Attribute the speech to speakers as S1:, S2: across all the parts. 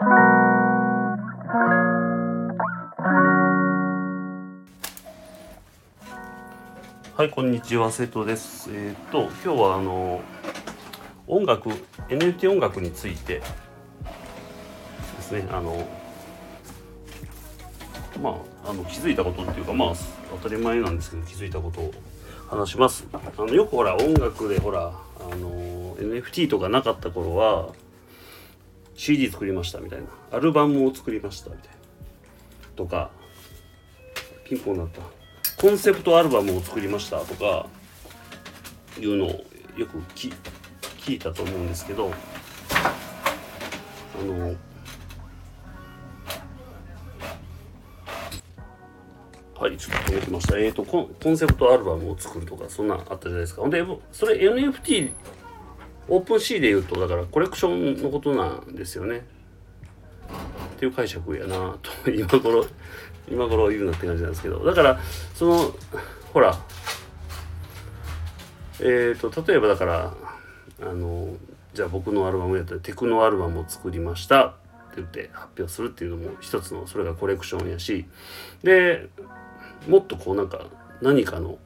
S1: はいこんにちは瀬戸です。えっ、と今日はあの音楽 NFT 音楽についてですねあのまああの気づいたことっていうかまあ当たり前なんですけど気づいたことを話します。あのよくほら音楽でほらあの NFT とかなかった頃は CD 作りましたみたいな。アルバムを作りましたみたいな。とかピンポンになった。コンセプトアルバムを作りましたとかいうのをよく聞いたと思うんですけどあのはいちょっと止めてました。えっ、ー、とコンコンセプトアルバムを作るとかそんなあったじゃないですか。ほんでそれ NFT オープンシーで言うとだからコレクションのことなんですよね。っていう解釈やなと今頃 今頃言うなって感じなんですけど。だからそのほらえっ、ー、と例えばだからあのじゃあ僕のアルバムやったらテクノアルバムを作りましたって言って発表するっていうのも一つのそれがコレクションやし。でもっとこうなんか何かの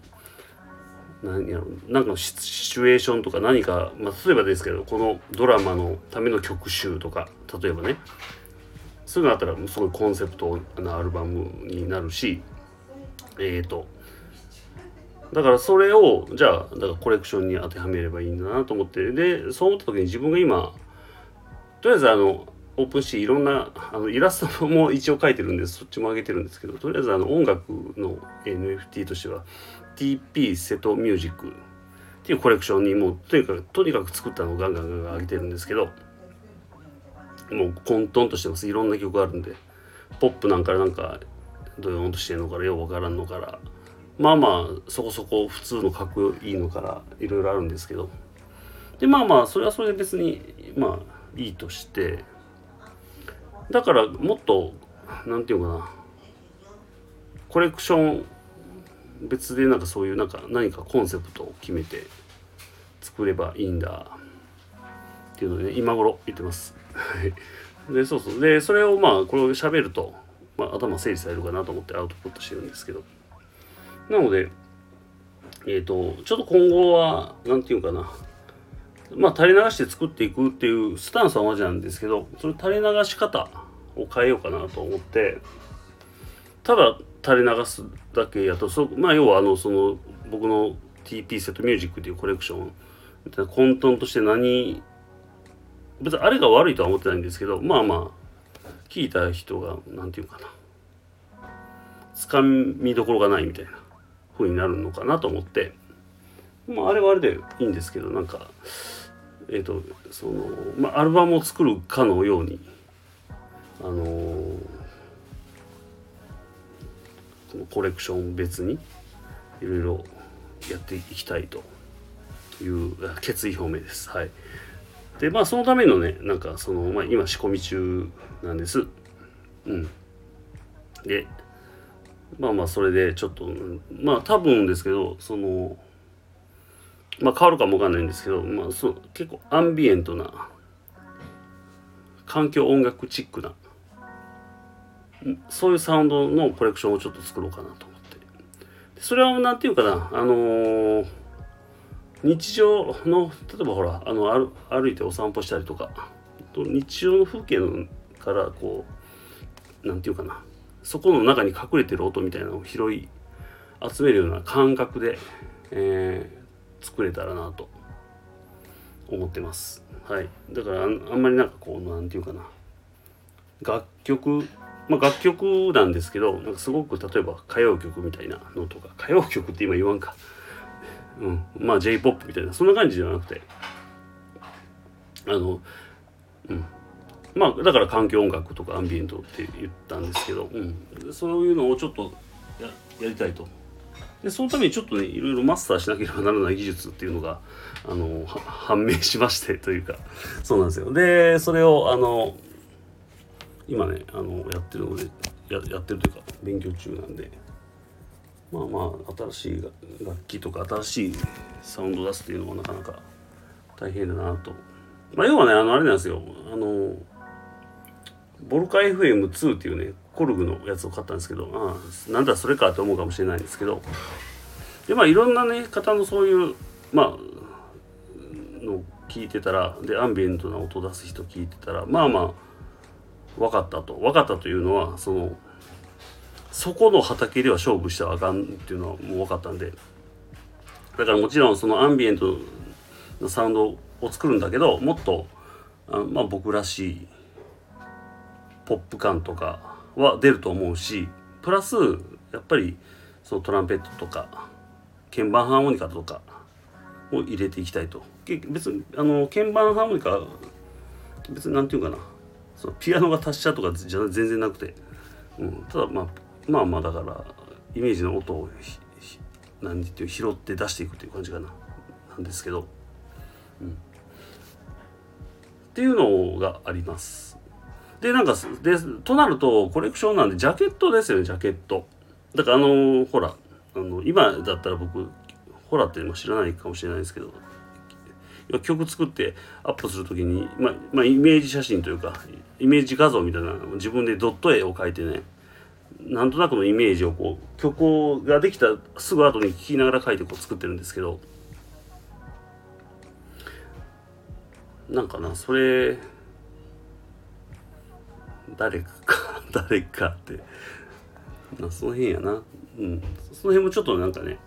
S1: 何やろなんかシチュエーションとか何か、まあ、例えばですけどこのドラマのための曲集とか例えばね。そういうのあったらすごいコンセプトなアルバムになるしえっ、ー、と。だからそれをじゃあだからコレクションに当てはめればいいんだなと思って。でそう思った時に自分が今とりあえずあのオープンシーいろんなあのイラストも一応描いてるんでそっちも上げてるんですけどとりあえずあの音楽の NFT としては TP 瀬戸ミュージックっていうコレクションにもうとにかくとにかく作ったのをガンガンガン上げてるんですけどもう混沌としてます。いろんな曲あるんでポップなんかなんかドヨーンとしてんのからようわからんのからまあまあそこそこ普通のかっこいいのからいろいろあるんですけどでまあまあそれはそれで別にまあいいとしてだからもっと何て言うかなコレクション別でなんかそういうなんか何かコンセプトを決めて作ればいいんだっていうので、ね、今頃言ってます。でそうそう。でそれをまあこれを喋ると、まあ、頭整理されるかなと思ってアウトプットしてるんですけど。なのでえっ、ー、とちょっと今後は何て言うかな。まあ垂れ流して作っていくっていうスタンスは同じなんですけどそれ垂れ流し方を変えようかなと思って。ただ垂れ流すだけやとそまあ要はあのその僕の TP セットミュージックっていうコレクション混沌として何別にあれが悪いとは思ってないんですけどまあまあ聞いた人が何て言うかなつかみどころがないみたいな風になるのかなと思って。まああれはあれでいいんですけどなんかえっ、ー、とそのまあアルバムを作るかのようにあのー、このコレクション別にいろいろやっていきたいという決意表明です。はい。でまあそのためのねなんかその、まあ、今仕込み中なんですうんでまあまあそれでちょっとまあ多分ですけどそのまあ変わるかもわかんないんですけど、まあ、そ結構アンビエントな環境音楽チックなそういうサウンドのコレクションをちょっと作ろうかなと思ってそれは何て言うかなあのー日常の例えばほらあの歩歩いてお散歩したりとか日常の風景のからこう何て言うかなそこの中に隠れてる音みたいなのを拾い集めるような感覚で、えー、作れたらなと思ってます。はい、だからあんまりなんかこう何て言うかな楽曲まあ、楽曲なんですけどなんかすごく例えば歌謡曲みたいなのとか歌謡曲って今言わんか。うん、まあ J−POP みたいなそんな感じじゃなくて。あのうん。まあだから環境音楽とかアンビエントって言ったんですけど、うん、そういうのをちょっとややりたいと。でそのためにちょっとねいろいろマスターしなければならない技術っていうのがあの判明しましてというかそうなんですよ。でそれをあの今ねあのやってるのでややってるというか勉強中なんで。まあまあ新しい楽器とか新しいサウンド出すっていうのもなかなか大変だなと。まあ要はねあのあれなんですよ。あのボルカ FM2 っていうねコルグのやつを買ったんですけどああなんだそれかと思うかもしれないんですけど。でまあいろんなね方のそういうまあの聞いてたらでアンビエントな音出す人聞いてたらまあまあ分かったと。分かったというのはそのそこの畑では勝負したらあかんっていうのはもう分かったんで。だからもちろんそのアンビエントのサウンドを作るんだけどもっとあまあ僕らしいポップ感とかは出ると思うしプラスやっぱりそのトランペットとか鍵盤ハーモニカとかを入れていきたいと。別にあの鍵盤ハーモニカ別に何て言うかな。そピアノが達者とかじゃ全然なくて、うん、ただまあまあまあだからイメージの音を何て言う拾って出していくっていう感じかな。なんですけど、うん、っていうのがあります。でなんかでとなるとコレクションなんでジャケットですよねジャケット。だからあのほらあの今だったら僕ホラーっていうのも知らないかもしれないですけど。曲作ってアップする時に、まあ、まあ、イメージ写真というかイメージ画像みたいな自分でドット絵を描いてねなんとなくのイメージをこう曲ができたすぐ後に聴きながら描いてこう作ってるんですけどなんかなそれ誰か 誰かってなその辺やな。うん。その辺もちょっとなんかね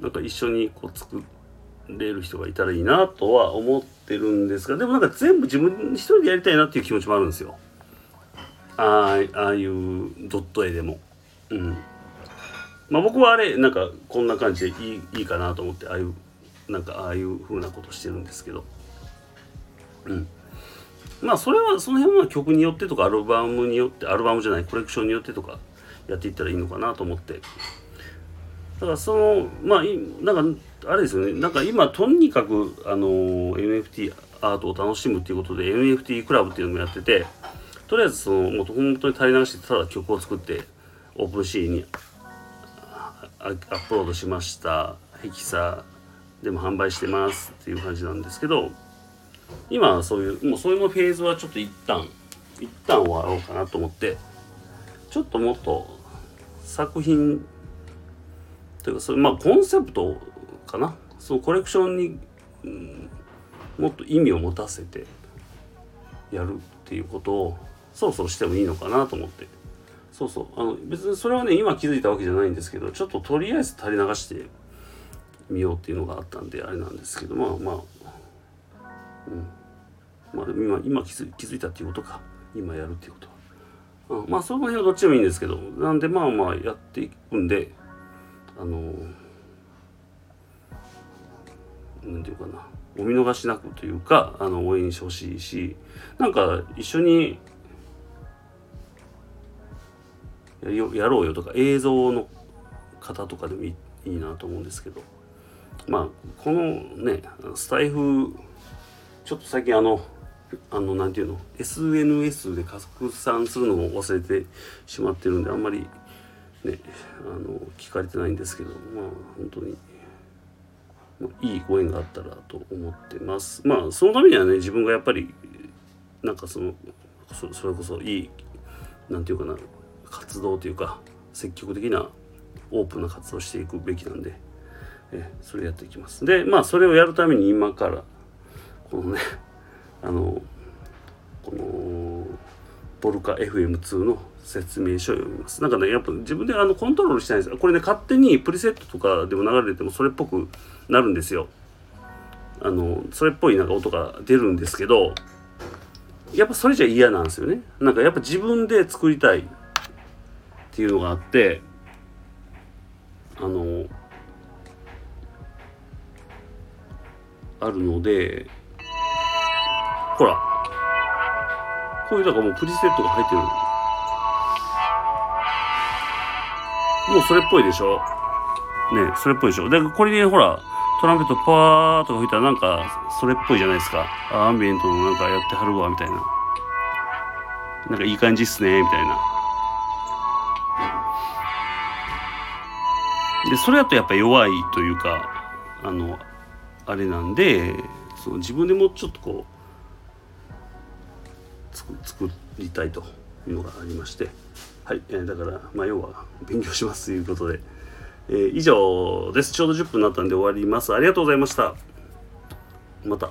S1: なんか一緒にこう作っれる人がいたらいいなとは思ってるんですがでもなんか全部自分一人でやりたいなっていう気持ちもあるんですよ。ああああいうドット絵でも。うん。まあ僕はあれなんかこんな感じでいいいいかなと思ってああいうなんかああいう風なことしてるんですけど。うん。まあそれはその辺は曲によってとかアルバムによってアルバムじゃないコレクションによってとかやっていったらいいのかなと思って。だからそのまあなんかあれですよね。なんか今とにかくあの NFT アートを楽しむっていうことで NFT クラブっていうのもやっててとりあえずそのもう本当に垂れ流してただ曲を作ってオープンシーンにアップロードしました。ヘキサでも販売してますっていう感じなんですけど今はそういうもうそういうのフェーズはちょっと一旦一旦終わろうかなと思ってちょっともっと作品というかそれまあコンセプトかな。そのコレクションに、うん、もっと意味を持たせてやるっていうことをそろそろしてもいいのかなと思って。そうそう。あの別にそれはね今気づいたわけじゃないんですけどちょっととりあえず垂れ流してみようっていうのがあったんであれなんですけどまあまあうん。まあ今今気づ気づいたっていうことか。今やるっていうことは、うん、まあその辺はどっちでもいいんですけど。なんでまあまあやっていくんであの何て言うかな。お見逃しなくというかあの応援してほしいしなんか一緒にやろうよとか映像の方とかでもいいなと思うんですけど。まあこのねスタイフちょっと最近あのあの何て言うの SNS で拡散するのも忘れてしまってるんであんまりねあの聞かれてないんですけどまあ本当にまいいご縁があったらと思ってます。まあそのためにはね自分がやっぱりなんかそのそそれこそいい何て言うかな活動というか積極的なオープンな活動をしていくべきなんでえそれやっていきます。でまあそれをやるために今からこのねあのこのボルカ FM2 の説明書を読みます。なんかね、やっぱ自分であのコントロールしたいんですよ。これね、勝手にプリセットとかでも流れてもそれっぽくなるんですよ。あの、それっぽいなんか音が出るんですけど、やっぱそれじゃ嫌なんですよね。なんかやっぱ自分で作りたいっていうのがあって、あの、あるので、ほら、こういうだからもうプリセットが入ってる。もうそれっぽいでしょ？ねそれっぽいでしょ？で、これでほら、トランペットパーとか吹いたらなんかそれっぽいじゃないですか。アンビエントのなんかやってはるわ、みたいな。なんかいい感じっすね、みたいな。で、それだとやっぱ弱いというか、あの、あれなんで、その自分でもうちょっとこう、作りたいというのがありましてはい、えー、だからまあ要は勉強しますということで、えー、以上です。ちょうど10分になったんで終わります。ありがとうございました。また。